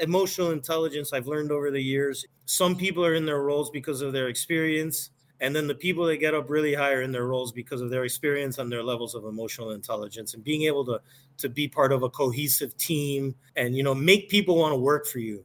emotional intelligence I've learned over the years. Some people are in their roles because of their experience, and then the people that get up really high are in their roles because of their experience and their levels of emotional intelligence and being able to to be part of a cohesive team and you know make people want to work for you.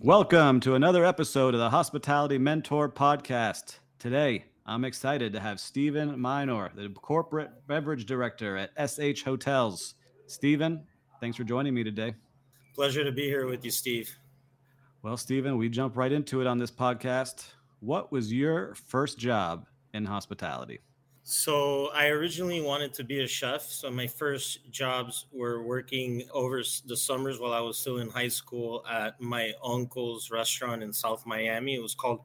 Welcome to another episode of the Hospitality Mentor Podcast. Today, I'm excited to have Steven Minor, the corporate beverage director at SH Hotels. Steven, thanks for joining me today. Pleasure to be here with you, Steve. Well, Steven, we jump right into it on this podcast. What was your first job in hospitality? So I originally wanted to be a chef. So my first jobs were working over the summers while I was still in high school at my uncle's restaurant in South Miami. It was called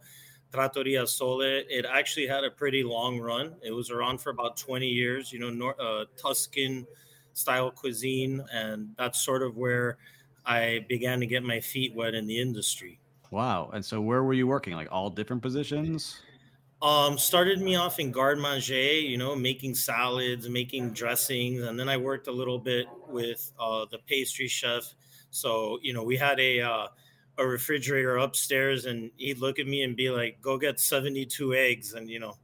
Trattoria Sole. It actually had a pretty long run. It was around for about 20 years, you know, nor- uh, Tuscan style cuisine. And that's sort of where I began to get my feet wet in the industry. Wow. And so where were you working? Like all different positions? Um, started me off in garde manger, you know, making salads, making dressings, and then I worked a little bit with uh, the pastry chef. So you know, we had a uh, a refrigerator upstairs, and he'd look at me and be like, "Go get seventy two eggs," and you know,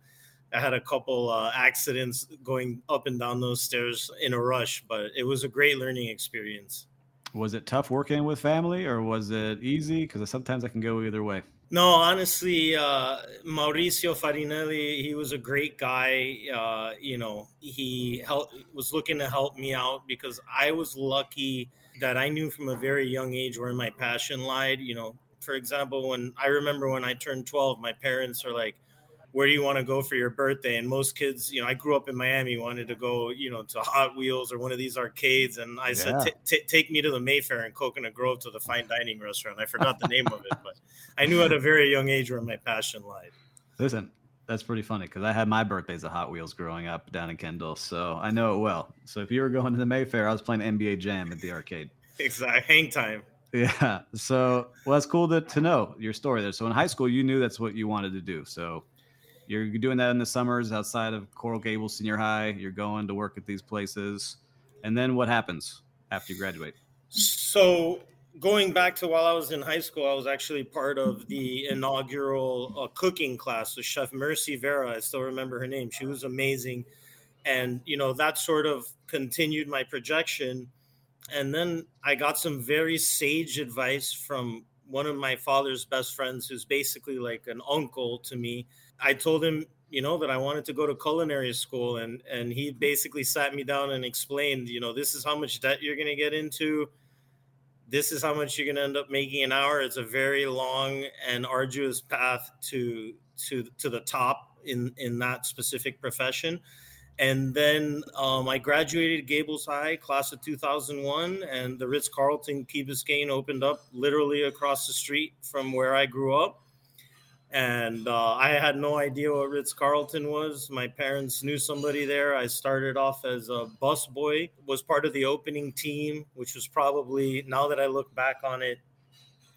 I had a couple uh, accidents going up and down those stairs in a rush, but it was a great learning experience. Was it tough working with family, or was it easy? Because sometimes I can go either way. No, honestly, uh, Mauricio Farinelli, he was a great guy. Uh, you know, he helped, was looking to help me out because I was lucky that I knew from a very young age where my passion lied. You know, for example, when I remember when I turned 12, my parents are like, where do you want to go for your birthday? And most kids, you know, I grew up in Miami, wanted to go, you know, to Hot Wheels or one of these arcades. And I yeah. said, take me to the Mayfair and Coconut Grove to the fine dining restaurant. I forgot the name of it, but I knew at a very young age where my passion lied. Listen, that's pretty funny because I had my birthdays at Hot Wheels growing up down in Kendall, so I know it well. So if you were going to the Mayfair, I was playing NBA Jam at the arcade. Exactly, hang time. Yeah. So well, that's cool to, to know your story there. So in high school, you knew that's what you wanted to do. So you're doing that in the summers outside of Coral Gables Senior High. You're going to work at these places, and then what happens after you graduate? So going back to while I was in high school, I was actually part of the inaugural uh, cooking class with Chef Mercy Vera. I still remember her name. She was amazing, and you know that sort of continued my projection. And then I got some very sage advice from one of my father's best friends, who's basically like an uncle to me I told him, you know, that I wanted to go to culinary school, and and he basically sat me down and explained, you know, this is how much debt you're going to get into. This is how much you're going to end up making an hour. It's a very long and arduous path to to to the top in in that specific profession. And then um, I graduated Gables High, class of 2001, and the Ritz Carlton Key Biscayne opened up literally across the street from where I grew up and uh, I had no idea what Ritz Carlton was. My parents knew somebody there. I started off as a bus boy, was part of the opening team, which was probably now that I look back on it,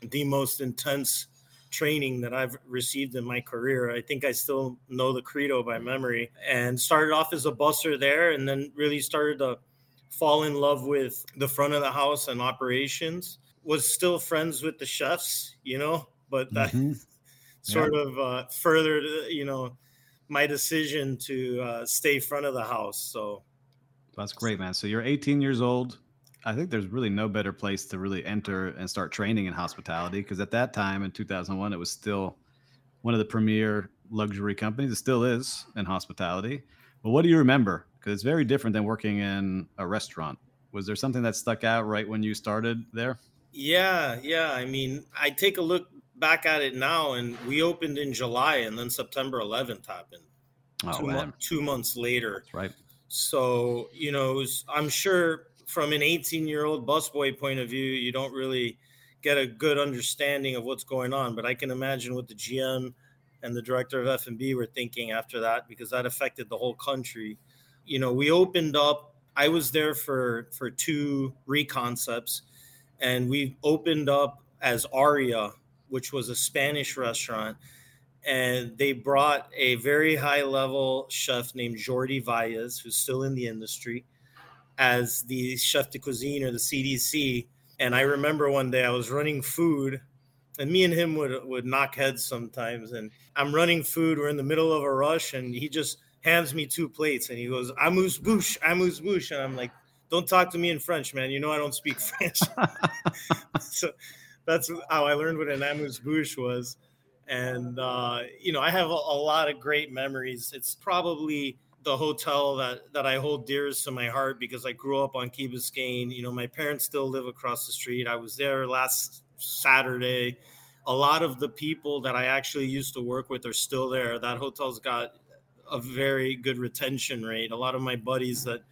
the most intense training that I've received in my career. I think I still know the credo by memory and started off as a busser there and then really started to fall in love with the front of the house and operations. Was still friends with the chefs, you know, but that mm-hmm. Sort yeah. of uh, furthered, you know, my decision to uh, stay front of the house. So that's great, man. So you're 18 years old. I think there's really no better place to really enter and start training in hospitality because at that time in 2001, it was still one of the premier luxury companies. It still is in hospitality. But what do you remember? Because it's very different than working in a restaurant. Was there something that stuck out right when you started there? Yeah, yeah. I mean, I take a look back at it now, and we opened in July, and then September 11th happened. Oh, two, mo- two months later. That's right. So, you know, was, I'm sure from an 18 year old busboy point of view, you don't really get a good understanding of what's going on. But I can imagine what the GM and the director of F&B were thinking after that because that affected the whole country. You know, we opened up. I was there for for two reconcepts, and we opened up as Aria, which was a Spanish restaurant and they brought a very high level chef named Jordi Valles, who's still in the industry, as the chef de cuisine or the CDC. And I remember one day I was running food, and me and him would would knock heads sometimes. And I'm running food, we're in the middle of a rush, and he just hands me two plates, and he goes, "Amuse bouche, amuse bouche," and I'm like, "Don't talk to me in French, man. You know I don't speak French." so that's how I learned what an amuse bouche was and uh, you know I have a, a, lot of great memories. It's probably the hotel that that I hold dearest to my heart because I grew up on Key Biscayne. You know, my parents still live across the street. I was there last Saturday. A lot of the people that I actually used to work with are still there. That hotel's got a very good retention rate. A lot of my buddies that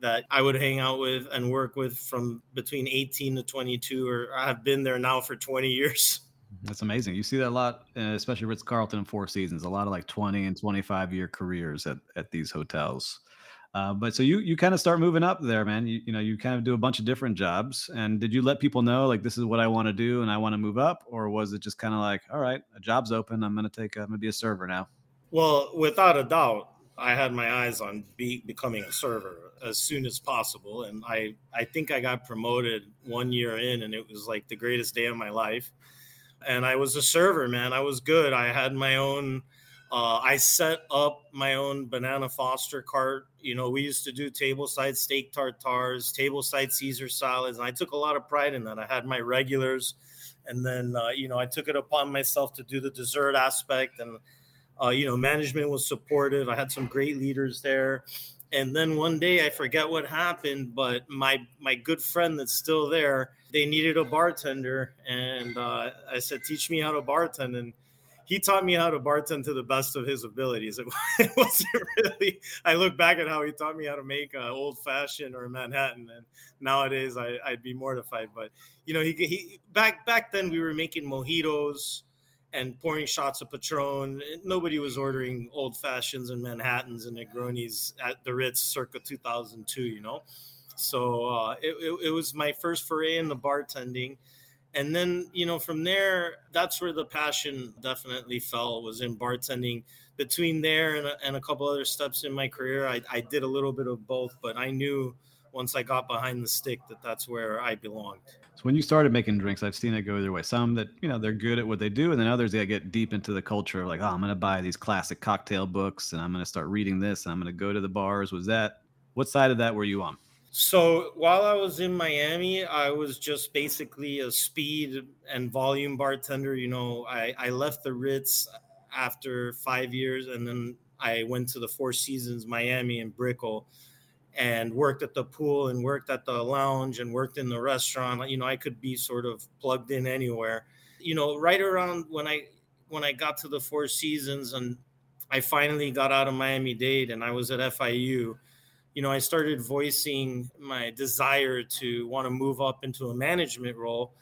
that I would hang out with and work with from between 18 to 22 or I've been there now for 20 years. That's amazing. You see that a lot, uh, especially Ritz Carlton and Four Seasons. A lot of like twenty and twenty five year careers at at these hotels. Uh, but so you you kind of start moving up there, man. You you know you kind of do a bunch of different jobs. And did you let people know like this is what I want to do and I want to move up, or was it just kind of like, all right, a job's open, I'm gonna take a, I'm gonna be a server now? Well, without a doubt, I had my eyes on be, becoming a server as soon as possible, and I I think I got promoted one year in, and it was like the greatest day of my life and I was a server, man. I was good. I had my own. Uh, I set up my own banana Foster cart. You know, we used to do tableside steak tartars, tableside Caesar salads, and I took a lot of pride in that. I had my regulars, and then uh, you know I took it upon myself to do the dessert aspect, and uh, you know management was supportive. I had some great leaders there, and then one day I forget what happened, but my my good friend that's still there, they needed a bartender, and uh, I said, "Teach me how to bartend." And he taught me how to bartend to the best of his abilities. It, wasn't really. I look back at how he taught me how to make an old fashioned or a Manhattan, and nowadays I, would be mortified. But you know, he, he back back then we were making mojitos and pouring shots of Patron. Nobody was ordering old fashions and Manhattans and Negronis at the Ritz circa 2002, you know. So uh, it, it, it, was my first foray in the bartending. And then, you know, from there, that's where the passion definitely fell was in bartending. Between there and a, and a couple other steps in my career, I, I did a little bit of both, but I knew once I got behind the stick that that's where I belonged. So when you started making drinks, I've seen it go either way. Some that you know they're good at what they do, and then others that get deep into the culture of like, oh, I'm to buy these classic cocktail books, and I'm to start reading this, and I'm to go to the bars. Was that what side of that were you on? So while I was in Miami, I was just basically a speed and volume bartender. You know, I, I left the Ritz after five years, and then I went to the Four Seasons Miami and Brickell and worked at the pool and worked at the lounge and worked in the restaurant you know i could be sort of plugged in anywhere. You know right around when i when i got to the four seasons and i finally got out of miami dade and i was at fiu you know i started voicing my desire to want to move up into a management role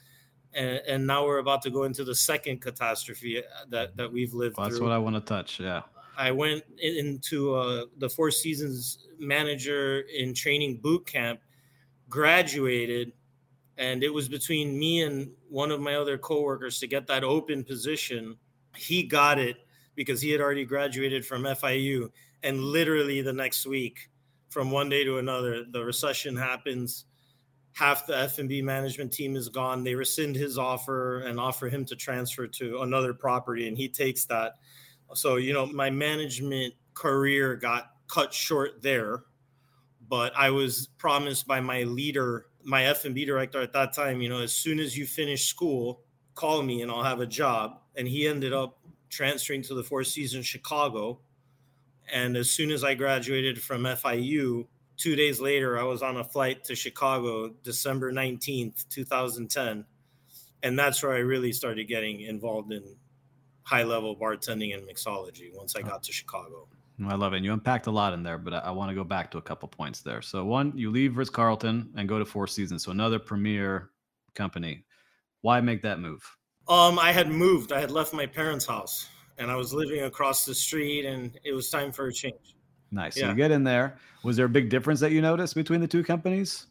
and, and now we're about to go into the second catastrophe uh, that mm-hmm. that we've lived well, that's through. what i want to touch yeah I went into uh, the Four Seasons manager in training boot camp, graduated, and it was between me and one of my other coworkers to get that open position. He got it because he had already graduated from FIU, and literally the next week, from one day to another, the recession happens. Half the F&B management team is gone. They rescind his offer and offer him to transfer to another property, and he takes that. So, you know, my management career got cut short there, but I was promised by my leader my F&B director at that time, you know, as soon as you finish school, call me and I'll have a job. And he ended up transferring to the Four Seasons Chicago. And as soon as I graduated from FIU, two days later, I was on a flight to Chicago, December 19th, 2010. And that's where I really started getting involved in high level bartending and mixology once I got to Chicago. I love it. And you unpacked a lot in there, but I, I want to go back to a couple points there. So, one, you leave Ritz Carlton and go to Four Seasons, so another premier company. Why make that move? Um, I had moved. I had left my parents' house, and I was living across the street, and it was time for a change. Nice. Yeah. So you get in there. Was there a big difference that you noticed between the two companies?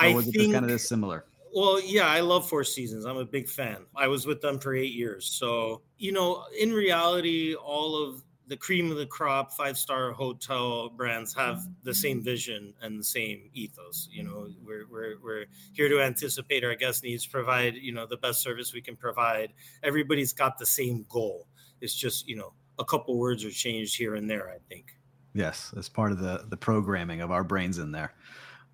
Or I was think, it just kind of this similar? Well, yeah, I love Four Seasons. I'm a big fan. I was with them for eight years. So, you know, in reality, all of the cream of the crop five star hotel brands have the same vision and the same ethos you know. We're, we're, we're here to anticipate our guest needs provide you know the best service we can provide. Everybody's got the same goal. It's just you know a couple words are changed here and there i think. Yes as part of the the programming of our brains in there.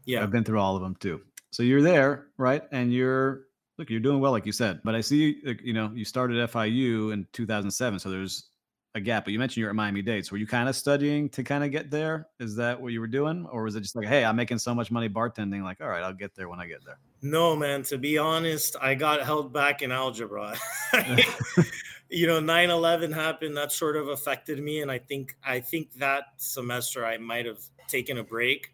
Yeah. I've been through all of them too so you're there right and you're look you're doing well like you said but i see you know you started fiu in 2007 so there's a gap, but you mentioned you're at Miami Dade. So were you kind of studying to kind of get there? Is that what you were doing? Or was it just like, hey, I'm making so much money bartending, like, all right, I'll get there when I get there? No, man. To be honest, I got held back in algebra. you know, 9-11 happened, that sort of affected me. And I think I think that semester I might have taken a break.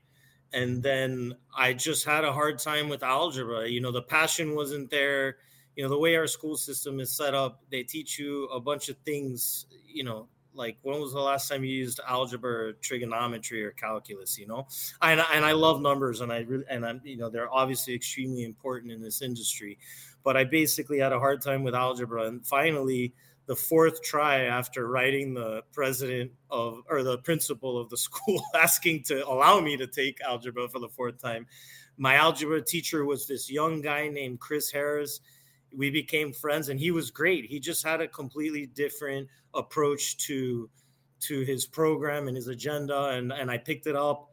And then I just had a hard time with algebra. You know, the passion wasn't there you know the way our school system is set up they teach you a bunch of things you know like when was the last time you used algebra or trigonometry or calculus you know and, and i love numbers and i really and i'm you know they're obviously extremely important in this industry but i basically had a hard time with algebra. And finally the fourth try after writing the president of or the principal of the school asking to allow me to take algebra for the fourth time my algebra teacher was this young guy named chris harris. We became friends and he was great. He just had a completely different approach to to his program and his agenda. And and i picked it up.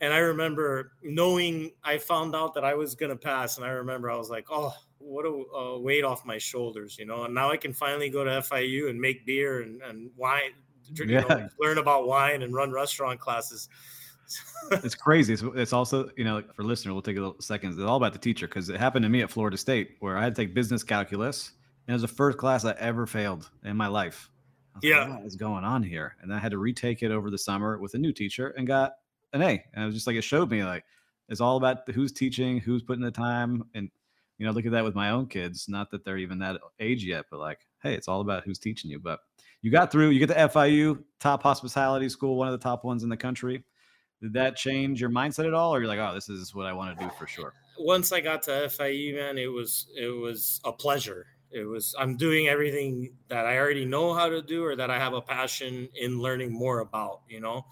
And i remember knowing i found out that i was going to pass. And i remember i was like oh what a, a, weight off my shoulders you know and now i can finally go to fiu and make beer and, and wine yeah. know, learn about wine and run restaurant classes it's crazy. It's, it's, also, you know, for listener, we'll take a little seconds. It's all about the teacher because it happened to me at Florida State where I had to take business calculus, and it was the first class I ever failed in my life. yeah, like, what is going on here? And I had to retake it over the summer with a new teacher and got an A. And it was just like it showed me like it's all about who's teaching, who's putting the time, and you know, look at that with my own kids. Not that they're even that age yet, but like, hey, it's all about who's teaching you. But you got through. You get the FIU top hospitality school, one of the top ones in the country did that change your mindset at all or you're like oh this is what i want to do for sure once i got to fiu man it was it was a pleasure it was i'm doing everything that i already know how to do or that i have a passion in learning more about you know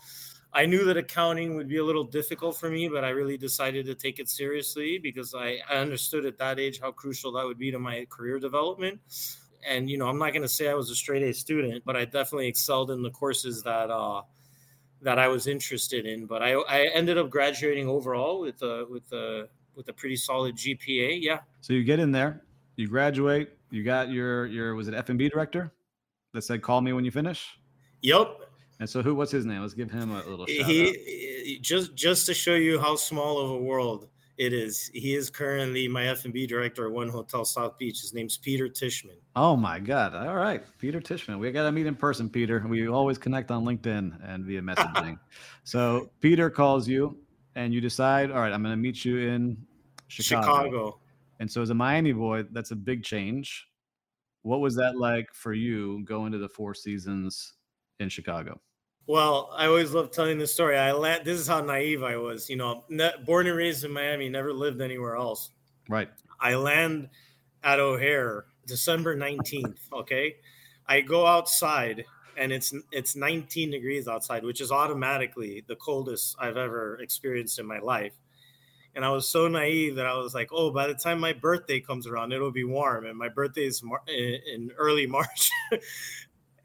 i knew that accounting would be a little difficult for me but i really decided to take it seriously because i, I understood at that age how crucial that would be to my career development and you know i'm not going to say i was a straight a student but i definitely excelled in the courses that uh that I was interested in. But I, I ended up graduating overall with a with a with a pretty solid GPA. Yeah. So you get in there, you graduate, you got your your was it F&B director that said call me when you finish. Yep. And so who? What's his name? Let's give him a little. He, he just just to show you how small of a world it is. He is currently my F&B director at One Hotel South Beach. His name's Peter Tishman. Oh my God! All right, Peter Tishman. We got to meet in person, Peter. We always connect on LinkedIn and via messaging. so Peter calls you, and you decide, all right, I'm going to meet you in Chicago. Chicago. And so as a Miami boy, that's a big change. What was that like for you going to the Four Seasons in Chicago? Well, I always love telling this story. I land, this is how naive I was. You know, ne- born and raised in Miami, never lived anywhere else. Right. I land at O'Hare December 19th. Okay. I go outside and it's it's 19 degrees outside, which is automatically the coldest I've ever experienced in my life. And I was so naive that I was like, "Oh, by the time my birthday comes around, it'll be warm." And my birthday is Mar- in early March,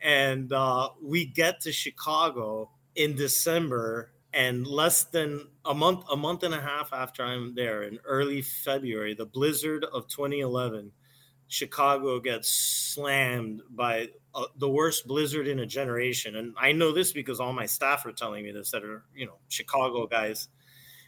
and uh, we get to Chicago in December, and less than a month, a month and a half after I'm there, in early February, the blizzard of 2011, Chicago gets slammed by uh, the worst blizzard in a generation. And I know this because all my staff are telling me this that are, you know, Chicago guys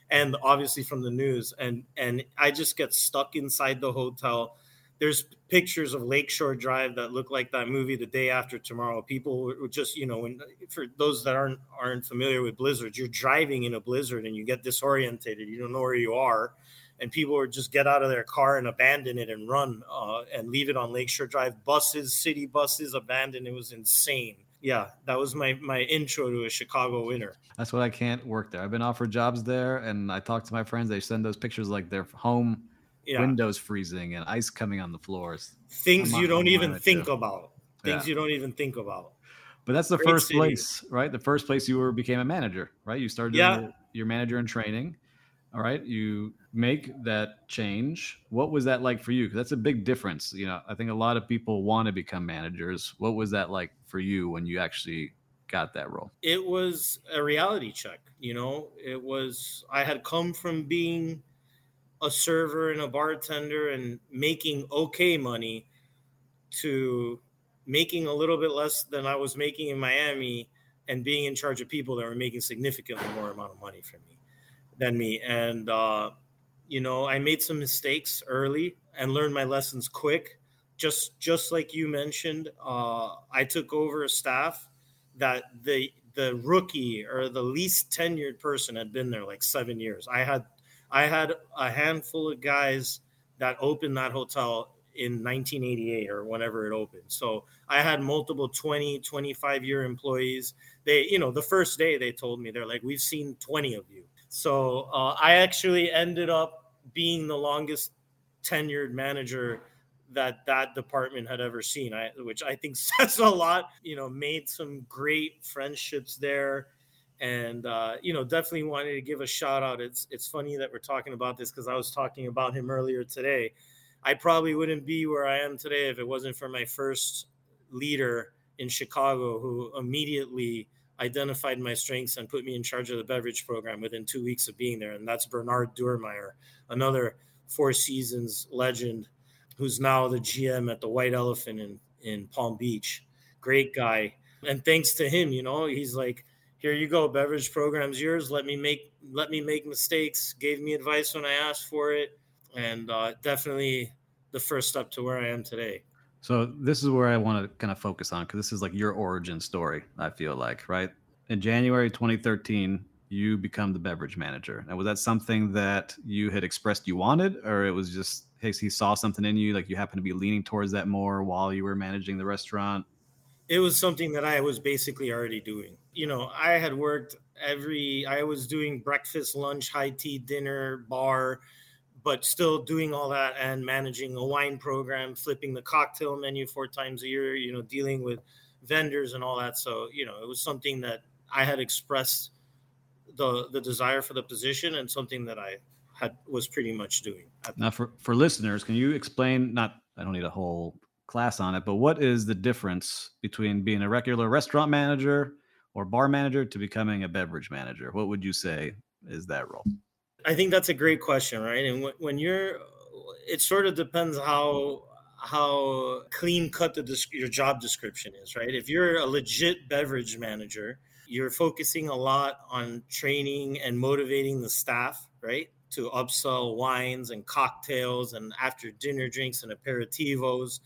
and obviously from the news. And and I just get stuck inside the hotel. There's pictures of Lakeshore Drive that look like that movie the day after tomorrow. People were just, you know, when for those that aren't aren't familiar with blizzards, you're driving in a blizzard and you get disorientated. You don't know where you are and people would just get out of their car and abandon it and run uh, and leave it on Lakeshore Drive. Buses, city buses, abandoned. It was insane. Yeah, that was my my intro to a Chicago winter. That's what I can't work there. I've been offered jobs there, and I talk to my friends. They send those pictures like their home yeah. windows freezing and ice coming on the floors. Things you don't even think too. about. Things yeah. you don't even think about. But that's the Great first city. place, right? The first place you were became a manager, right? You started yeah. your, your manager in training. All right, you make that change. What was that like for you? Because that's a big difference. You know, I think a lot of people want to become managers. What was that like for you when you actually got that role? It was a reality check. You know, it was, I had come from being a server and a bartender and making okay money to making a little bit less than I was making in Miami and being in charge of people that were making significantly more amount of money for me than me. And uh, you know, I made some mistakes early and learned my lessons quick. Just just like you mentioned, uh, I took over a staff that the the rookie or the least tenured person had been there like seven years. I had I had a handful of guys that opened that hotel in 1988 or whenever it opened. So I had multiple 20, 25 year employees. They, you know, the first day they told me, they're like, we've seen 20 of you. So uh, I actually ended up being the longest tenured manager that that department had ever seen. I, which I think says a lot. You know, made some great friendships there, and uh, you know, definitely wanted to give a shout out. It's it's funny that we're talking about this because I was talking about him earlier today. I probably wouldn't be where I am today if it wasn't for my first leader in Chicago who immediately identified my strengths and put me in charge of the beverage program within two weeks of being there. And that's Bernard Durmeyer, another Four Seasons legend who's now the GM at the White Elephant in, in Palm Beach. Great guy. And thanks to him, you know, he's like, here you go, beverage program's yours. Let me make let me make mistakes. Gave me advice when I asked for it, and uh, definitely the first step to where I am today. So this is where I want to kind of focus on because this is like your origin story. I feel like right in January 2013, you become the beverage manager. And was that something that you had expressed you wanted, or it was just he saw something in you, like you happened to be leaning towards that more while you were managing the restaurant? It was something that I was basically already doing. You know, I had worked every. I was doing breakfast, lunch, high tea, dinner, bar but still doing all that and managing a wine program, flipping the cocktail menu four times a year, you know, dealing with vendors and all that. So, you know, it was something that I had expressed the the desire for the position and something that I had was pretty much doing. Now for for listeners, can you explain not I don't need a whole class on it, but what is the difference between being a regular restaurant manager or bar manager to becoming a beverage manager? What would you say is that role? I think that's a great question, right? And when you're, it sort of depends how how clean cut the your job description is, right? If you're a legit beverage manager, you're focusing a lot on training and motivating the staff, right? To upsell wines and cocktails and after dinner drinks and aperitivos.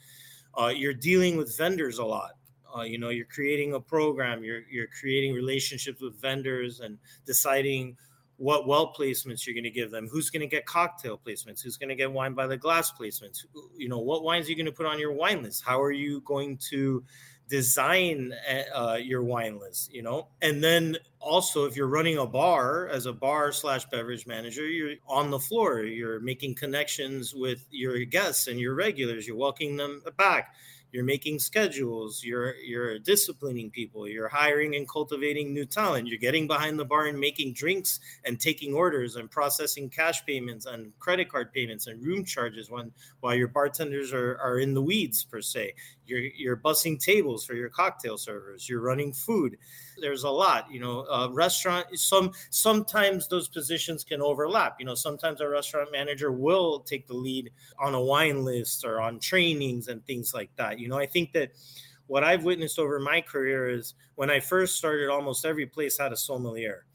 Uh, you're dealing with vendors a lot. Uh, you know, you're creating a program, you're, you're creating relationships with vendors and deciding what well placements you're going to give them. Who's going to get cocktail placements? Who's going to get wine by the glass placements? You know what wines are you going to put on your wine list? How are you going to design uh, your wine list, you know, and then also if you're running a bar as a bar slash beverage manager, you're on the floor, you're making connections with your guests and your regulars, you're welcoming them back you're making schedules you're you're disciplining people you're hiring and cultivating new talent you're getting behind the bar and making drinks and taking orders and processing cash payments and credit card payments and room charges when while your bartenders are, are in the weeds per se you're you're bussing tables for your cocktail servers. You're running food. There's a lot you know uh, restaurant some sometimes those positions can overlap. You know sometimes a restaurant manager will take the lead on a wine list or on trainings and things like that. You know i think that what i've witnessed over my career is when i first started almost every place had a sommelier.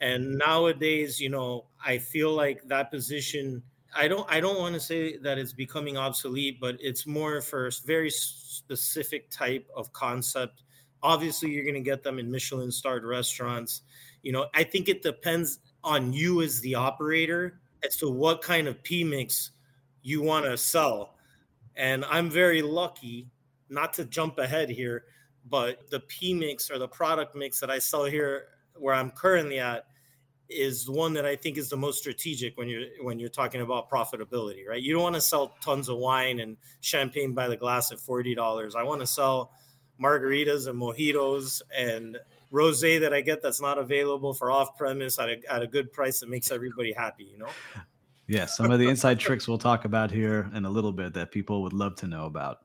And nowadays you know i feel like that position I don't I don't want to say that it's becoming obsolete, but it's more for a very specific type of concept. Obviously you're going to get them in michelin starred restaurants. You know i think it depends on you as the operator as to what kind of p mix you want to sell. And i'm very lucky not to jump ahead here but the p mix or the product mix that i sell here where i'm currently at is one that I think is the most strategic when you're when you're talking about profitability, right? You don't want to sell tons of wine and champagne by the glass at forty dollars. I want to sell margaritas and mojitos and rosé that I get that's not available for off premise at a, at a good price that makes everybody happy, you know? Yeah, some of the inside tricks we'll talk about here in a little bit that people would love to know about.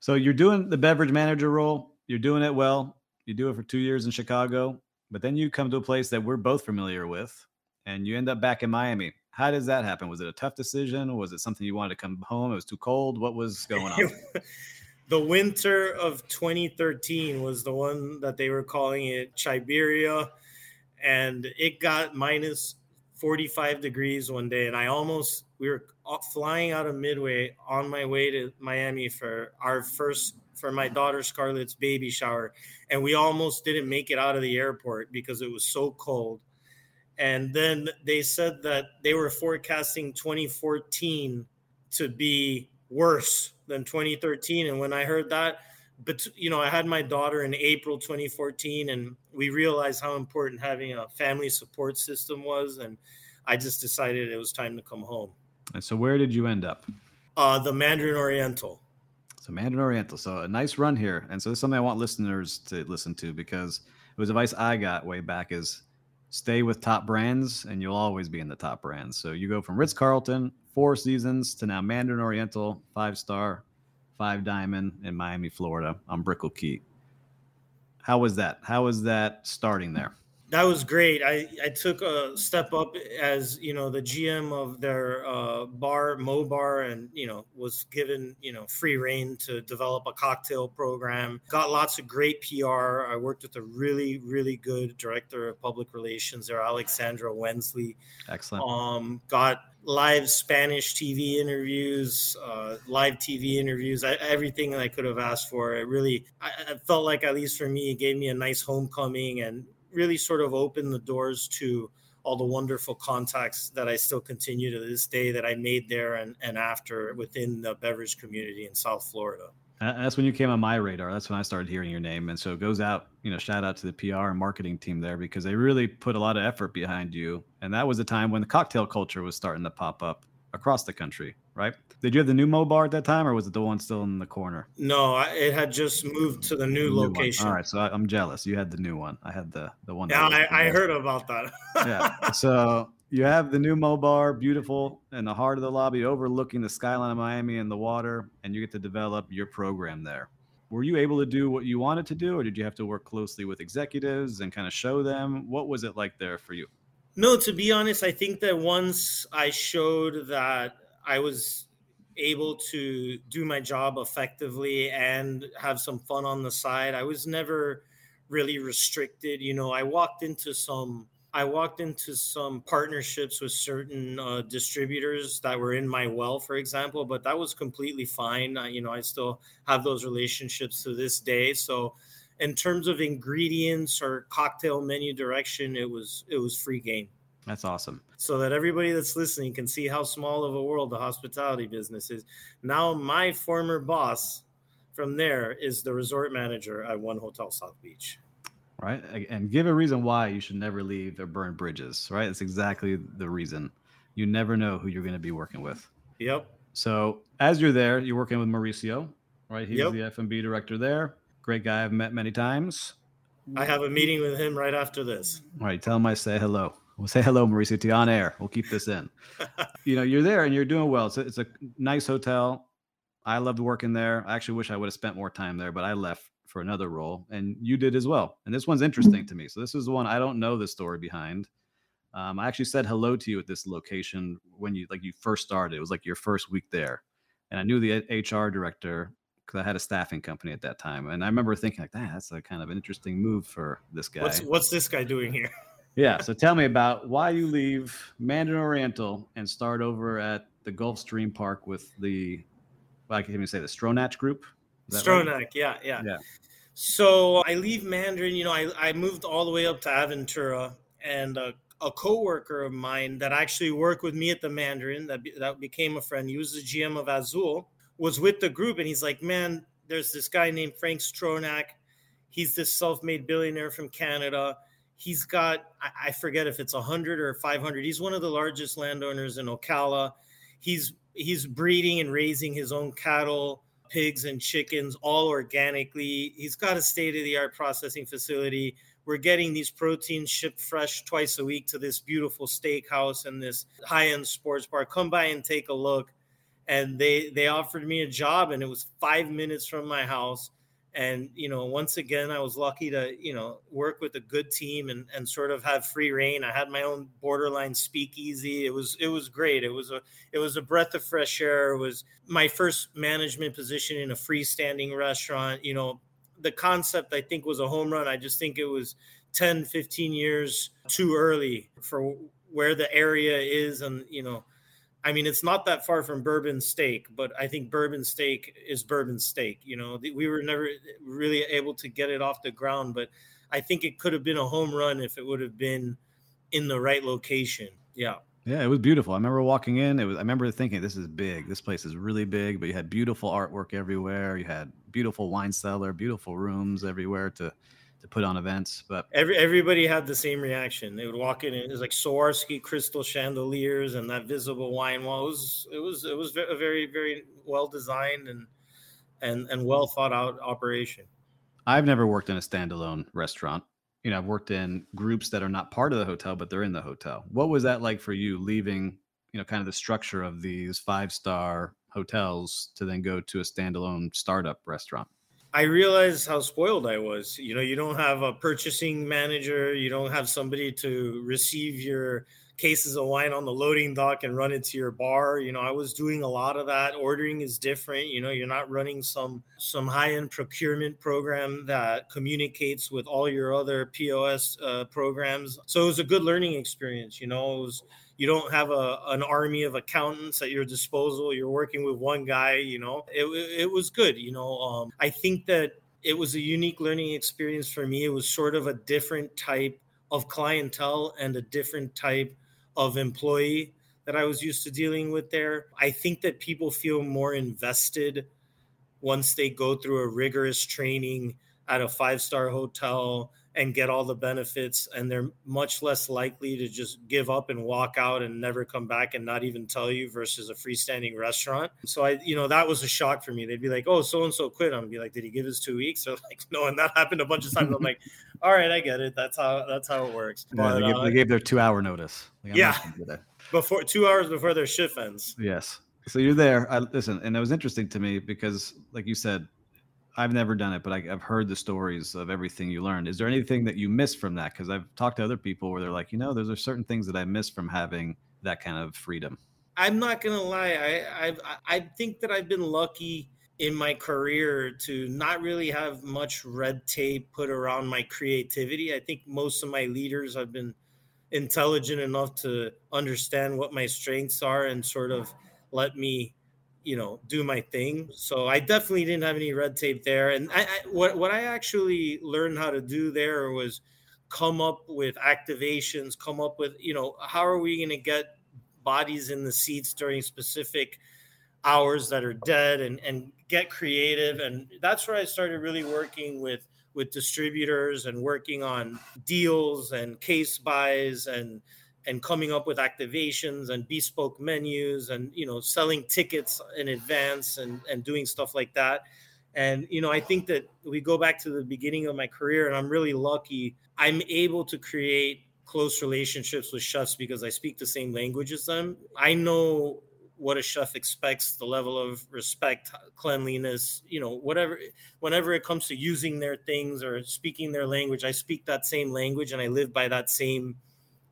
So you're doing the beverage manager role, you're doing it well. You do it for 2 years in Chicago, but then you come to a place that we're both familiar with and you end up back in Miami. How does that happen? Was it a tough decision? Was it something you wanted to come home? It was too cold. What was going on? the winter of 2013 was the one that they were calling it Chiberia, and it got minus 45 degrees one day, and I almost we were flying out of Midway on my way to Miami for our first for my daughter Scarlett's baby shower, and we almost didn't make it out of the airport because it was so cold. And then they said that they were forecasting 2014 to be worse than 2013. And when I heard that, but you know, I had my daughter in April 2014, and we realized how important having a family support system was, and I just decided it was time to come home. And so, where did you end up? Uh, the Mandarin Oriental. So Mandarin Oriental. So a nice run here, and so this is something I want listeners to listen to because it was advice I got way back: is stay with top brands, and you'll always be in the top brands. So you go from Ritz Carlton, Four Seasons to now Mandarin Oriental, five star, five diamond in Miami, Florida on Brickell Key. How was that? How was that starting there? that was great. I, I took a step up as you know the GM of their uh, bar, Mo Bar, and you know was given you know free reign to develop a cocktail program. Got lots of great PR. I worked with a really really good director of public relations there, Alexandra Wensley. Excellent. Um, got live Spanish TV interviews, uh, live TV interviews, I, everything I could have asked for. It really, I, I felt like at least for me, it gave me a nice homecoming and really sort of opened the doors to all the wonderful contacts that I still continue to this day that I made there and, and after within the beverage community in South Florida. That's when you came on my radar. That's when I started hearing your name. And so it goes out, you know, shout out to the PR and marketing team there because they really put a lot of effort behind you. And that was the time when the cocktail culture was starting to pop up across the country, right? Did you have the new Mo bar at that time, or was it the one still in the corner? No, it had just moved to the new, new location. One. All right, so I, am jealous. You had the new one. I had the the one. Yeah, I, I heard about that. yeah, so you have the new Mo bar, beautiful in the heart of the lobby, overlooking the skyline of Miami and the water, and you get to develop your program there. Were you able to do what you wanted to do, or did you have to work closely with executives and kind of show them? What was it like there for you? No, to be honest, I think that once I showed that I was able to do my job effectively and have some fun on the side, I was never really restricted. You know, I walked into some I walked into some partnerships with certain uh, distributors that were in my well, for example, but that was completely fine. I, you know, I still have those relationships to this day. So in terms of ingredients or cocktail menu direction, it was it was free game. That's awesome. So that everybody that's listening can see how small of a world the hospitality business is. Now, my former boss from there is the resort manager at One Hotel South Beach. Right. And give a reason why you should never leave or burn bridges. Right. It's exactly the reason. You never know who you're going to be working with. Yep. So as you're there, you're working with Mauricio, right? He's yep. the F&B director there. Great guy I've met many times. I have a meeting with him right after this. All right, tell him I say hello. We'll say hello, Mauricio, to on air. We'll keep this in. you know, you're there and you're doing well. It's a, it's a nice hotel. I loved working there. I actually wish I would have spent more time there, but I left for another role, and you did as well. And this one's interesting to me. So this is the one I don't know the story behind. Um, I actually said hello to you at this location when you like you first started. It was like your first week there, and I knew the HR director because I had a staffing company at that time, and I remember thinking like, that, that's a kind of an interesting move for this guy. What's what's this guy doing here? yeah. So tell me about why you leave Mandarin Oriental and start over at the Gulfstream Park with the, well, I can even say the Stronach Group. Stronach, right? yeah, yeah, yeah. So I leave Mandarin. You know, I I moved all the way up to Aventura, and uh, a coworker of mine that actually worked with me at the Mandarin that be, that became a friend. He was the GM of Azul was with the group and he's like, man, there's this guy named Frank Stronach. He's this self-made billionaire from Canada. He's got, I forget if it's 100 or 500. He's one of the largest landowners in Ocala. He's he's breeding and raising his own cattle, pigs, and chickens all organically. He's got a state-of-the-art processing facility. We're getting these proteins shipped fresh twice a week to this beautiful steakhouse and this high-end sports bar. Come by and take a look and they they offered me a job and it was five minutes from my house and you know once again i was lucky to you know work with a good team and and sort of have free reign. I had my own borderline speakeasy. It was it was great. It was a it was a breath of fresh air. It was my first management position in a freestanding restaurant. You know the concept i think was a home run. I just think it was 10 15 years too early for where the area is. And you know I mean, it's not that far from bourbon steak, but I think bourbon steak is bourbon steak. You know, we were never really able to get it off the ground, but I think it could have been a home run if it would have been in the right location. Yeah. Yeah, it was beautiful. I remember walking in. It was. I remember thinking, "This is big. This place is really big." But you had beautiful artwork everywhere. You had beautiful wine cellar, beautiful rooms everywhere to to put on events. But every everybody had the same reaction. They would walk in and it was like Swarovski crystal chandeliers and that visible wine wall. It was it was it was a very very well designed and and and well thought out operation. I've never worked in a standalone restaurant. You know, I've worked in groups that are not part of the hotel, but they're in the hotel. What was that like for you leaving, you know, kind of the structure of these five star hotels to then go to a standalone startup restaurant? I realized how spoiled I was. You know, you don't have a purchasing manager, you don't have somebody to receive your cases of wine on the loading dock and run it to your bar. You know, I was doing a lot of that. Ordering is different. You know, you're not running some some high-end procurement program that communicates with all your other POS uh, programs. So it was a good learning experience. You know, it was you don't have a an army of accountants at your disposal you're working with one guy you know it, it was good you know um, i think that it was a unique learning experience for me it was sort of a different type of clientele and a different type of employee that i was used to dealing with there. I think that people feel more invested once they go through a rigorous training at a five star hotel and get all the benefits and they're much less likely to just give up and walk out and never come back and not even tell you versus a freestanding restaurant. So i you know that was a shock for me. They'd be like oh so and so quit. I'm be like did he give his two weeks? Or like no and that happened a bunch of times. I'm like all right i get it that's how that's how it works yeah, they, gave, uh, they, gave, their two hour notice like, yeah before two hours before their shift ends yes so you're there I, listen and it was interesting to me because like you said I've never done it, but I, have heard the stories of everything you learned. Is there anything that you miss from that? Because I've talked to other people where they're like, you know, there's are certain things that I miss from having that kind of freedom. I'm not gonna lie. I I I think that I've been lucky in my career to not really have much red tape put around my creativity. I think most of my leaders have been intelligent enough to understand what my strengths are and sort of let me you know do my thing so i definitely didn't have any red tape there and I, I, what, what i actually learned how to do there was come up with activations come up with you know how are we going to get bodies in the seats during specific hours that are dead and and get creative. And that's where i started really working with with distributors and working on deals and case buys and and coming up with activations and bespoke menus and you know selling tickets in advance and and doing stuff like that. And you know i think that we go back to the beginning of my career and i'm really lucky. I'm able to create close relationships with chefs because i speak the same language as them. I know what a chef expects the level of respect cleanliness you know whatever whenever it comes to using their things or speaking their language i speak that same language and i live by that same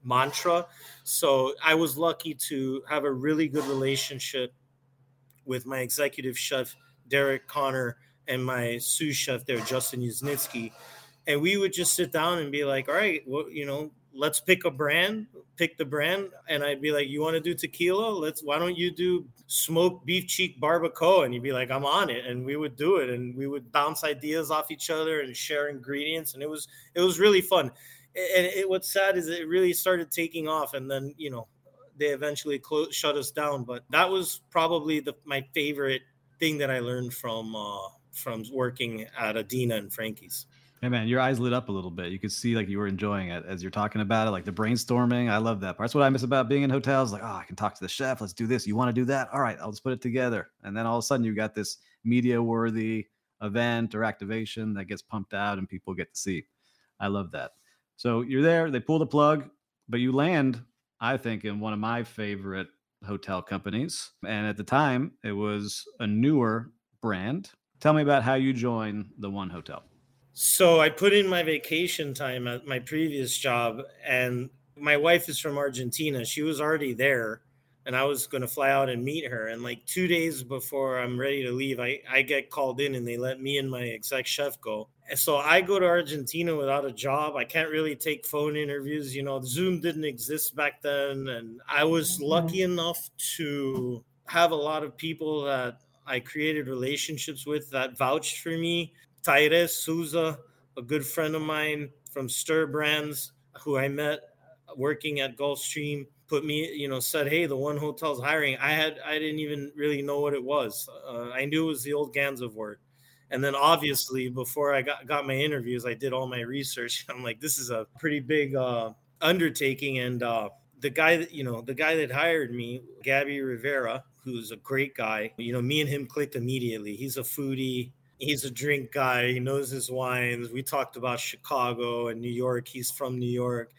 mantra so i was lucky to have a really good relationship with my executive chef derek connor and my sous chef there justin Yuznitsky. and we would just sit down and be like all right well you know let's pick a brand, pick the brand, and I'd be like, you want to do tequila? Let's. Why don't you do smoked beef cheek barbacoa? And you'd be like, I'm on it, and we would do it, and we would bounce ideas off each other and share ingredients, and it was it was really fun. And it, what's sad is it really started taking off, and then you know they eventually closed, shut us down. But that was probably the my favorite thing that I learned from uh, from working at Adina and Frankie's. Hey man, your eyes lit up a little bit. You could see like you were enjoying it as you're talking about it, like the brainstorming. I love that part. That's what I miss about being in hotels. Like, oh, I can talk to the chef. Let's do this. You want to do that? All right, I'll just put it together. And then all of a sudden, you got this media worthy event or activation that gets pumped out and people get to see. I love that. So you're there. They pull the plug, but you land, I think, in one of my favorite hotel companies. And at the time, it was a newer brand. Tell me about how you joined the One Hotel. So I put in my vacation time at my previous job, and my wife is from Argentina. She was already there, and I was going to fly out and meet her. And like two days before I'm ready to leave, I, I get called in and they let me and my exec chef go. And so I go to Argentina without a job. I can't really take phone interviews. You know, Zoom didn't exist back then. And I was mm-hmm. lucky enough to have a lot of people that I created relationships with that vouched for me Tyrese Souza, a good friend of mine from Stir Brands, who I met working at Gulfstream, put me, you know, said, "Hey, the one hotel's hiring." I had, I didn't even really know what it was. Uh, I knew it was the old Gansevoort. And then obviously, before I got, got my interviews, I did all my research. I'm like, this is a pretty big uh, undertaking. And uh, the guy that, you know, the guy that hired me, Gabby Rivera, who's a great guy, you know, me and him clicked immediately. He's a foodie he's a drink guy. He knows his wines. We talked about Chicago and New York. He's from New York.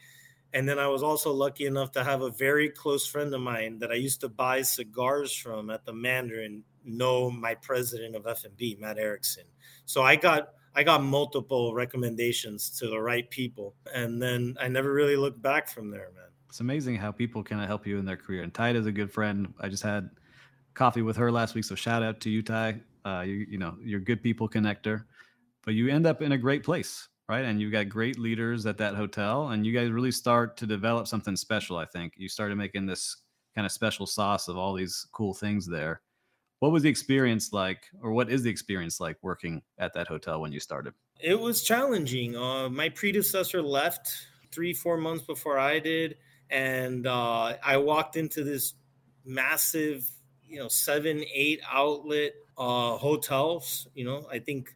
And then I was also lucky enough to have a very close friend of mine that I used to buy cigars from at the Mandarin know my president of F&B, Matt Erickson. So I got I got multiple recommendations to the right people. And then I never really looked back from there, man. It's amazing how people can help you in their career. And Ty is a good friend. I just had coffee with her last week. So shout out to you, Ty. Uh, you you know you're good people connector, but you end up in a great place, right? And you've got great leaders at that hotel, and you guys really start to develop something special. I think you started making this kind of special sauce of all these cool things there. What was the experience like, or what is the experience like working at that hotel when you started? It was challenging. Uh, my predecessor left three, four months before I did, and uh, I walked into this massive, you know, seven, eight outlet uh, hotels. You know, I think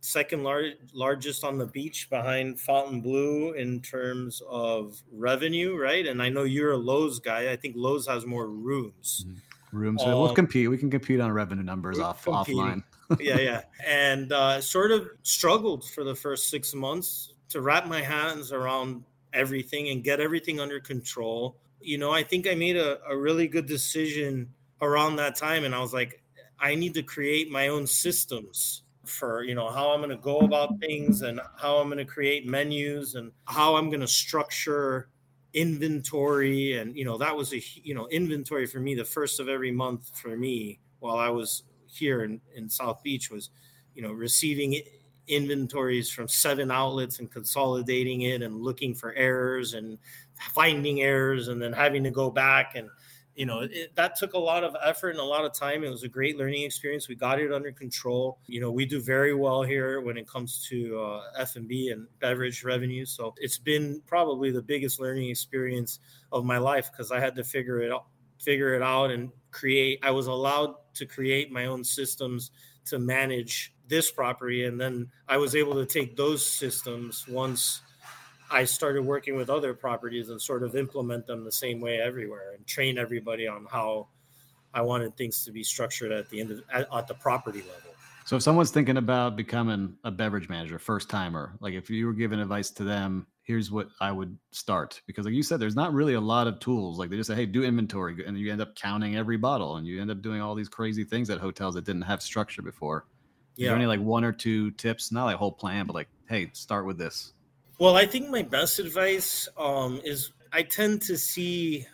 second lar- largest on the beach behind Fontainebleau in terms of revenue, right? And I know you're a Loews guy. I think Loews has more rooms. Mm-hmm. Rooms. Um, we'll compete. We can compete on revenue numbers off offline. yeah, yeah. And uh, sort of struggled for the first six months to wrap my hands around everything and get everything under control. You know, I think I made a, a really good decision around that time. And I was like, I need to create my own systems for you know how I'm going to go about things and how I'm going to create menus and how I'm going to structure inventory and you know that was a you know inventory for me the first of every month for me while I was here in, in South Beach was you know receiving inventories from seven outlets and consolidating it and looking for errors and finding errors and then having to go back and you know it, that took a lot of effort and a lot of time. It was a great learning experience. We got it under control. You know we do very well here when it comes to uh, f&b and beverage revenue. So it's been probably the biggest learning experience of my life because i had to figure it out figure it out and create i was allowed to create my own systems to manage this property. And then I was able to take those systems once I started working with other properties and sort of implement them the same way everywhere and train everybody on how I wanted things to be structured at the end of at, at the property level. So if someone's thinking about becoming a beverage manager, first timer, like if you were giving advice to them, here's what I would start. Because like you said, there's not really a lot of tools. Like they just say, hey, do inventory. And you end up counting every bottle and you end up doing all these crazy things at hotels that didn't have structure before. Yeah. Is there any like one or two tips? Not like whole plan, but like, hey, start with this. Well, I think my best advice um, is I tend to see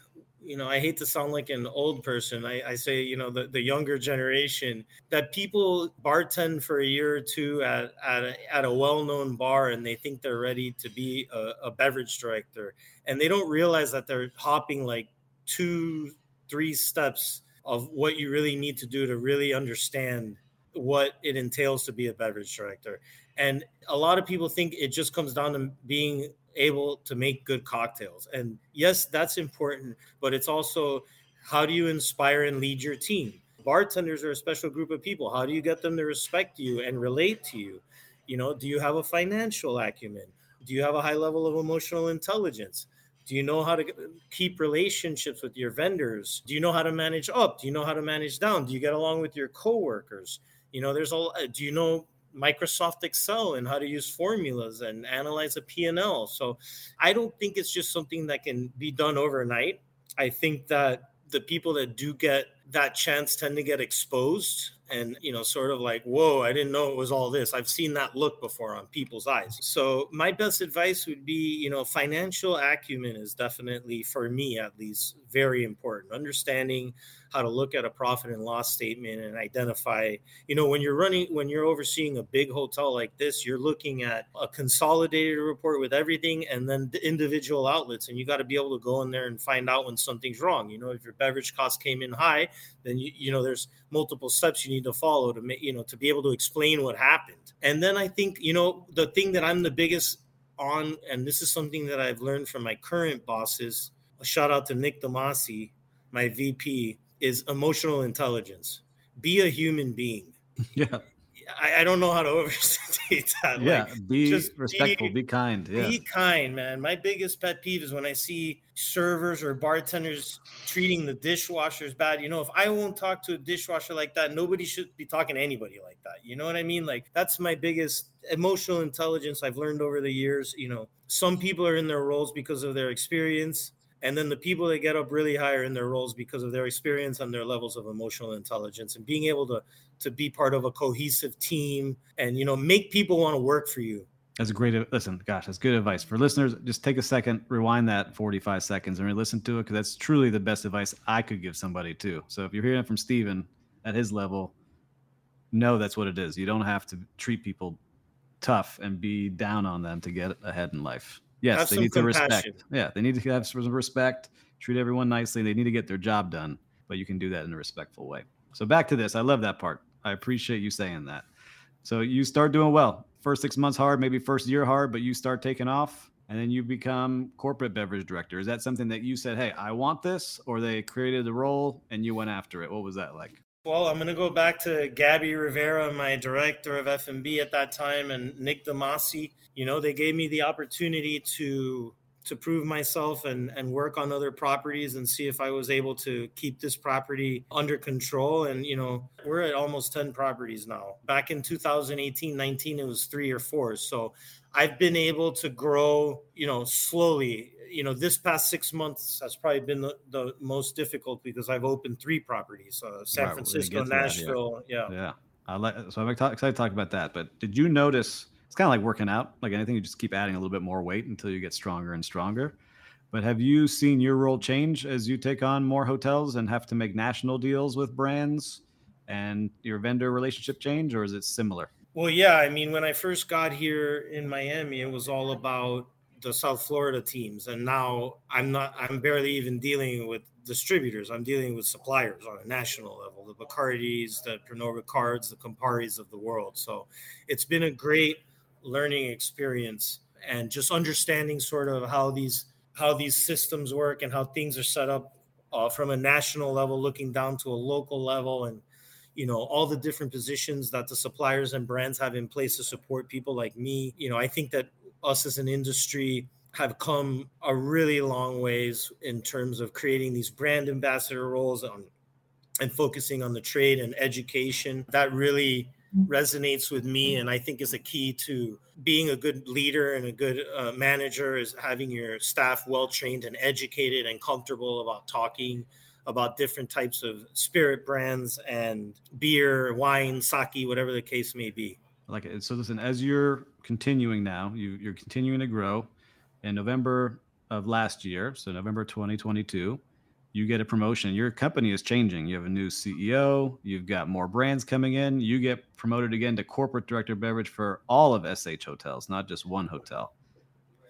you know, I hate to sound like an old person. I, I, say, you know, the, the younger generation that people bartend for a year or two at at a, at a well-known bar and they think they're ready to be a, a beverage director, and they don't realize that they're hopping like two, three steps of what you really need to do to really understand what it entails to be a beverage director. And a lot of people think it just comes down to being able to make good cocktails. And yes, that's important, but it's also how do you inspire and lead your team? Bartenders are a special group of people. How do you get them to respect you and relate to you? You know, do you have a financial acumen? Do you have a high level of emotional intelligence? Do you know how to keep relationships with your vendors? Do you know how to manage up? Do you know how to manage down? Do you get along with your coworkers? You know, there's a uh, do you know Microsoft Excel and how to use formulas and analyze a P&L. So I don't think it's just something that can be done overnight. I think that the people that do get that chance tend to get exposed and you know sort of like whoa i didn't know it was all this. I've seen that look before on people's eyes. So my best advice would be you know financial acumen is definitely for me at least very important. Understanding how to look at a profit and loss statement and identify you know when you're running when you're overseeing a big hotel like this you're looking at a consolidated report with everything and then the individual outlets and you got to be able to go in there and find out when something's wrong. You know if your beverage cost came in high then you you know there's multiple steps you need to follow to make you know to be able to explain what happened and then i think you know the thing that i'm the biggest on and this is something that i've learned from my current bosses a shout out to nick damasi my vp is emotional intelligence. Be a human being. Yeah. I, I don't know how to overstate that. Yeah. Like, be respectful. Be, be, kind. Yeah. Be kind, man. My biggest pet peeve is when I see servers or bartenders treating the dishwashers bad. You know, if I won't talk to a dishwasher like that, nobody should be talking to anybody like that. You know what I mean? Like that's my biggest emotional intelligence I've learned over the years. You know, some people are in their roles because of their experience and then the people that get up really higher in their roles because of their experience and their levels of emotional intelligence and being able to to be part of a cohesive team and you know make people want to work for you. That's a great. Listen gosh that's good advice. For listeners just take a second rewind that 45 seconds and listen to it because that's truly the best advice i could give somebody too. So if you're hearing from steven at his level know that's what it is. You don't have to treat people tough and be down on them to get ahead in life Yes, have they need compassion. to respect. Yeah, they need to have some respect, treat everyone nicely. They need to get their job done, but you can do that in a respectful way. So back to this. I love that part. I appreciate you saying that. So you start doing well. First six months hard, maybe first year hard, but you start taking off and then you become corporate beverage director. Is that something that you said, hey, I want this, or they created the role and you went after it? What was that like? Well, I'm going to go back to Gabby Rivera, my director of F&B at that time, and Nick Damasi. You know, they gave me the opportunity to to prove myself and and work on other properties and see if I was able to keep this property under control. And you know, we're at almost 10 properties now. Back in 2018, 19, it was three or four. So I've been able to grow, you know, slowly you know, this past six months has probably been the, the most difficult because I've opened three properties: uh, San right, Francisco, Nashville. That, yeah. yeah. yeah, I like. So I'm excited to talk about that. But did you notice? It's kind of like working out. Like anything, you just keep adding a little bit more weight until you get stronger and stronger. But have you seen your role change as you take on more hotels and have to make national deals with brands and your vendor relationship change, or is it similar? Well, yeah. I mean, when I first got here in Miami, it was all about the South Florida teams, and now I'm not. I'm barely even dealing with distributors. I'm dealing with suppliers on a national level, the Bacardis, the Pernod Ricards, the Camparis of the world. So it's been a great learning experience and just understanding sort of how these how these systems work and how things are set up uh, from a national level, looking down to a local level, and you know all the different positions that the suppliers and brands have in place to support people like me you know i think that us as an industry have come a really long ways in terms of creating these brand ambassador roles on and focusing on the trade and education. That really resonates with me and i think is a key to being a good leader and a good uh, manager is having your staff well trained and educated and comfortable about talking about different types of spirit brands and beer wine sake whatever the case may be. Like it. So listen as you're continuing now you, you're continuing to grow in november of last year so november 2022 you get a promotion. Your company is changing. You have a new CEO. You've got more brands coming in. You get promoted again to corporate director of beverage for all of SH hotels, not just one hotel.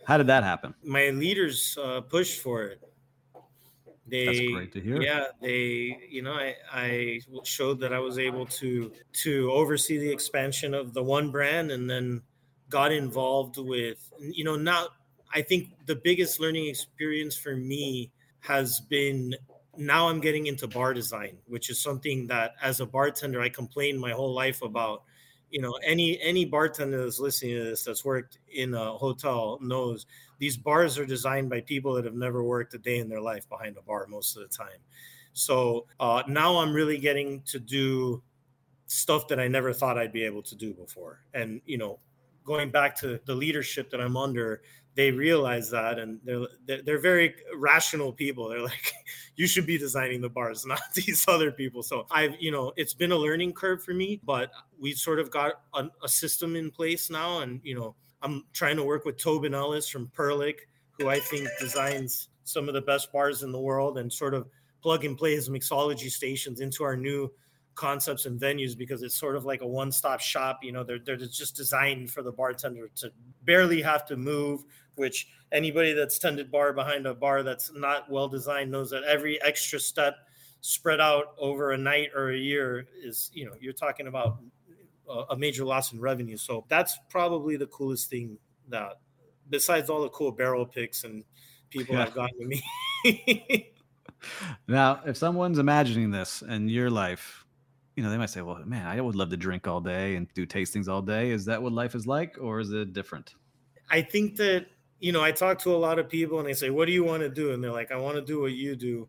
How did that happen? My leaders uh, pushed for it. They, That's great to hear. Yeah, they, you know, I, I showed that I was able to to oversee the expansion of the one brand, and then got involved with, you know, now I think the biggest learning experience for me has been now I'm getting into bar design, which is something that as a bartender I complained my whole life about. You know, any any bartender that's listening to this that's worked in a hotel knows these bars are designed by people that have never worked a day in their life behind a bar most of the time. So uh, now I'm really getting to do stuff that I never thought I'd be able to do before. And you know, going back to the leadership that I'm under, they realize that and they're they're very rational people. They're like you should be designing the bars not these other people. So i've you know it's been a learning curve for me but we've sort of got a, a system in place now. And you know i'm trying to work with tobin ellis from perlick who i think designs some of the best bars in the world and sort of plug and play his mixology stations into our new concepts and venues because it's sort of like a one-stop shop you know they're, they're just designed for the bartender to barely have to move which anybody that's tended bar behind a bar that's not well designed knows that every extra step spread out over a night or a year is you know you're talking about a major loss in revenue so that's probably the coolest thing that besides all the cool barrel picks and people yeah. have gotten to me now if someone's imagining this in your life you know they might say well man i would love to drink all day and do tastings all day is that what life is like or is it different i think that you know, I talk to a lot of people and they say, What do you want to do? And they're like, I want to do what you do.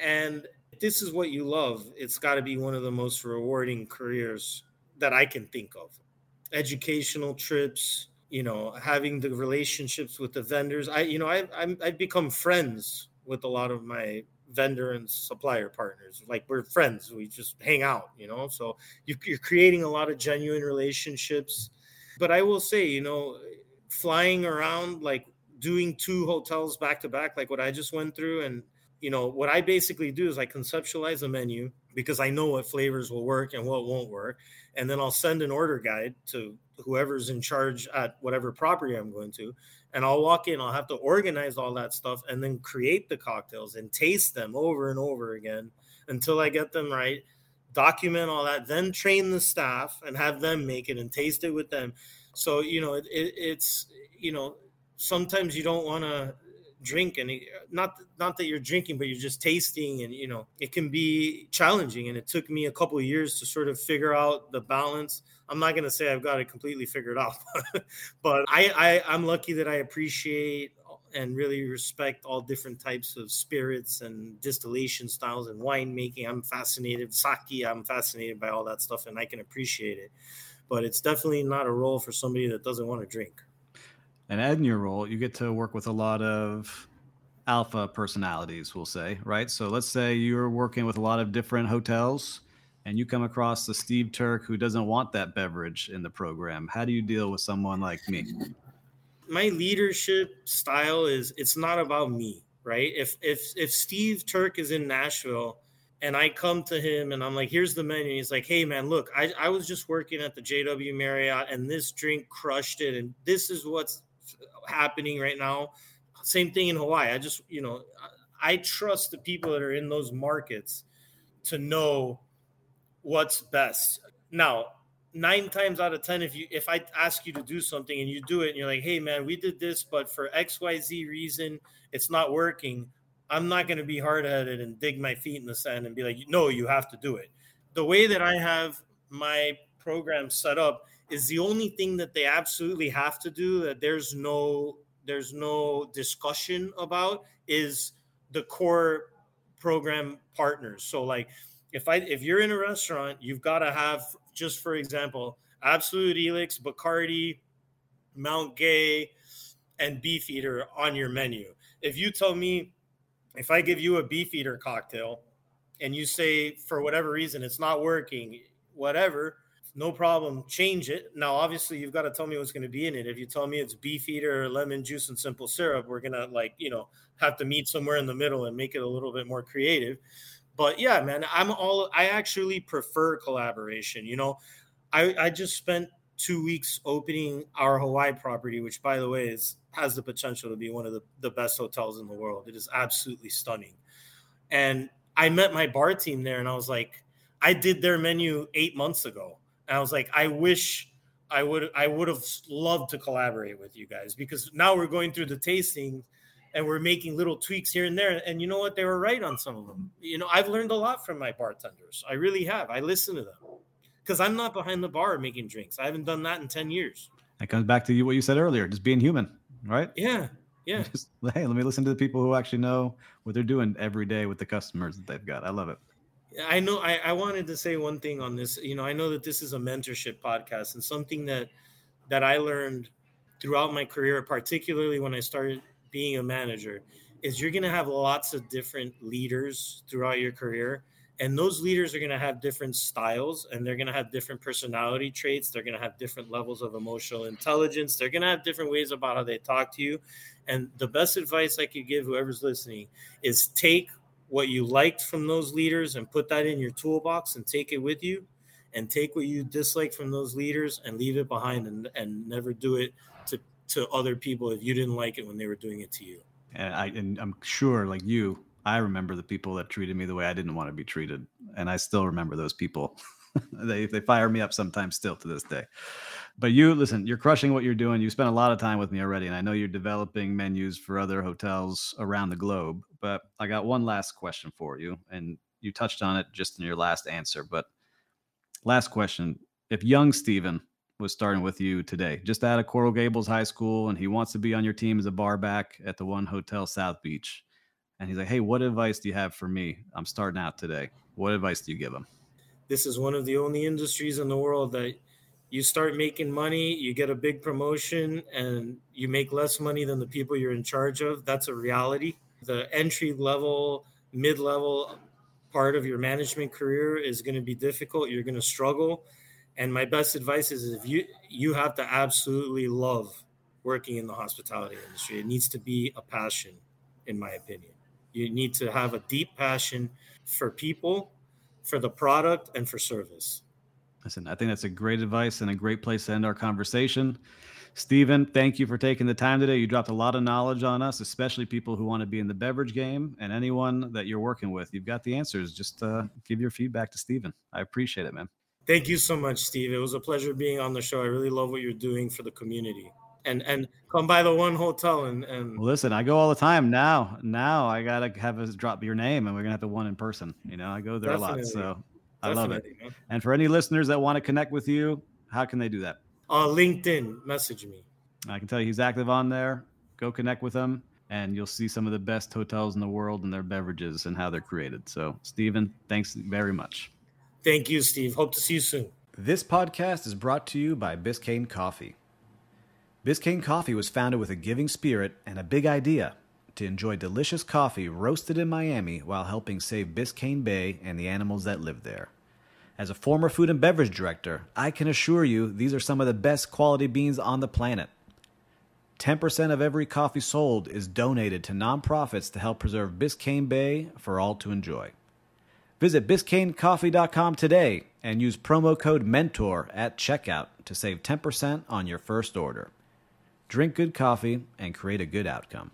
And this is what you love. It's got to be one of the most rewarding careers that I can think of. Educational trips, you know, having the relationships with the vendors. I, you know, I, I'm, I've become friends with a lot of my vendor and supplier partners. Like we're friends. We just hang out, you know. So you're creating a lot of genuine relationships. But I will say, you know, flying around like doing two hotels back to back like what i just went through and you know what i basically do is i conceptualize a menu because i know what flavors will work and what won't work and then i'll send an order guide to whoever's in charge at whatever property i'm going to and i'll walk in i'll have to organize all that stuff and then create the cocktails and taste them over and over again until i get them right document all that then train the staff and have them make it and taste it with them. So you know, it, it, it's you know, sometimes you don't want to drink and not not that you're drinking but you're just tasting and you know it can be challenging. And it took me a couple of years to sort of figure out the balance i'm not going to say i've got it completely figured out but I, I i'm lucky that i appreciate and really respect all different types of spirits and distillation styles and winemaking i'm fascinated sake i'm fascinated by all that stuff and i can appreciate it but it's definitely not a role for somebody that doesn't want to drink. And add in your role, you get to work with a lot of alpha personalities, we'll say, right? So let's say you're working with a lot of different hotels and you come across the Steve Turk who doesn't want that beverage in the program. How do you deal with someone like me? My leadership style is it's not about me, right? If if if Steve Turk is in Nashville and I come to him and I'm like, here's the menu. He's like, hey man, look, I, I was just working at the JW Marriott and this drink crushed it. And this is what's happening right now. Same thing in Hawaii. I just, you know, I trust the people that are in those markets to know what's best. Now, nine times out of ten, if you if I ask you to do something and you do it and you're like, hey man, we did this, but for XYZ reason, it's not working I'm not going to be hard headed and dig my feet in the sand and be like, no, you have to do it. the way that I have my program set up is the only thing that they absolutely have to do that there's no there's no discussion about is the core program partners. So like if I if you're in a restaurant, you've got to have just for example, Absolut Elyx, Bacardi, Mount Gay, and Beefeater on your menu. If you tell me if I give you a Beefeater cocktail and you say for whatever reason it's not working, whatever, no problem, change it. Now, obviously, you've got to tell me what's going to be in it. If you tell me it's Beefeater, lemon juice, and simple syrup, we're gonna like you know have to meet somewhere in the middle and make it a little bit more creative. But yeah, man, I'm all I actually prefer collaboration. You know, I I just spent two weeks opening our Hawaii property, which by the way is has the potential to be one of the, the best hotels in the world. It is absolutely stunning. And I met my bar team there and I was like, I did their menu eight months ago. And I was like, I wish I would I would have loved to collaborate with you guys because now we're going through the tasting and we're making little tweaks here and there. And you know what? They were right on some of them. You know, I've learned a lot from my bartenders. I really have. I listen to them because I'm not behind the bar making drinks. I haven't done that in 10 years. That comes back to you what you said earlier, just being human, right? Yeah. Yeah. Just, hey, let me listen to the people who actually know what they're doing every day with the customers that they've got. I love it. I know I, I wanted to say one thing on this. You know, I know that this is a mentorship podcast and something that that I learned throughout my career, particularly when I started being a manager, is you're gonna have lots of different leaders throughout your career. And those leaders are going to have different styles and they're going to have different personality traits. They're going to have different levels of emotional intelligence. They're going to have different ways about how they talk to you. And the best advice I could give whoever's listening is take what you liked from those leaders and put that in your toolbox and take it with you and take what you dislike from those leaders and leave it behind and, and never do it to, other people if you didn't like it when they were doing it to you. And I and I'm sure like you, I remember the people that treated me the way I didn't want to be treated. And I still remember those people. they they fire me up sometimes still to this day. But you listen, you're crushing what you're doing. You spent a lot of time with me already, and I know you're developing menus for other hotels around the globe. But I got one last question for you, and you touched on it just in your last answer. But last question: If young Steven was starting with you today, just out of Coral Gables High School, and he wants to be on your team as a bar back at the One Hotel South Beach, and he's like, "Hey, what advice do you have for me? I'm starting out today. What advice do you give him?" This is one of the only industries in the world that you start making money, you get a big promotion, and you make less money than the people you're in charge of. That's a reality. The entry level, mid level part of your management career is going to be difficult. You're going to struggle. And my best advice is if you you have to absolutely love working in the hospitality industry. It needs to be a passion, in my opinion. You need to have a deep passion for people, for the product, and for service. Listen, I think that's a great advice and a great place to end our conversation. Steven, thank you for taking the time today. You dropped a lot of knowledge on us, especially people who want to be in the beverage game and anyone that you're working with. You've got the answers. Just uh, give your feedback to Steven. I appreciate it, man. Thank you so much, Steve. It was a pleasure being on the show. I really love what you're doing for the community. And and come by the one hotel and and listen. I go all the time now. Now I gotta have us drop your name, and we're gonna have the one in person. You know, I go there Definitely. a lot, so I love it. Man. And for any listeners that want to connect with you, how can they do that? Uh, LinkedIn, message me. I can tell you he's active on there. Go connect with him, and you'll see some of the best hotels in the world and their beverages and how they're created. So, Steven, thanks very much. Thank you, Steve. Hope to see you soon. This podcast is brought to you by Biscayne Coffee. Biscayne Coffee was founded with a giving spirit and a big idea to enjoy delicious coffee roasted in Miami while helping save Biscayne Bay and the animals that live there. As a former food and beverage director, I can assure you these are some of the best quality beans on the planet. 10% of every coffee sold is donated to nonprofits to help preserve Biscayne Bay for all to enjoy. Visit BiscayneCoffee.com today and use promo code MENTOR at checkout to save 10% on your first order. Drink good coffee and create a good outcome.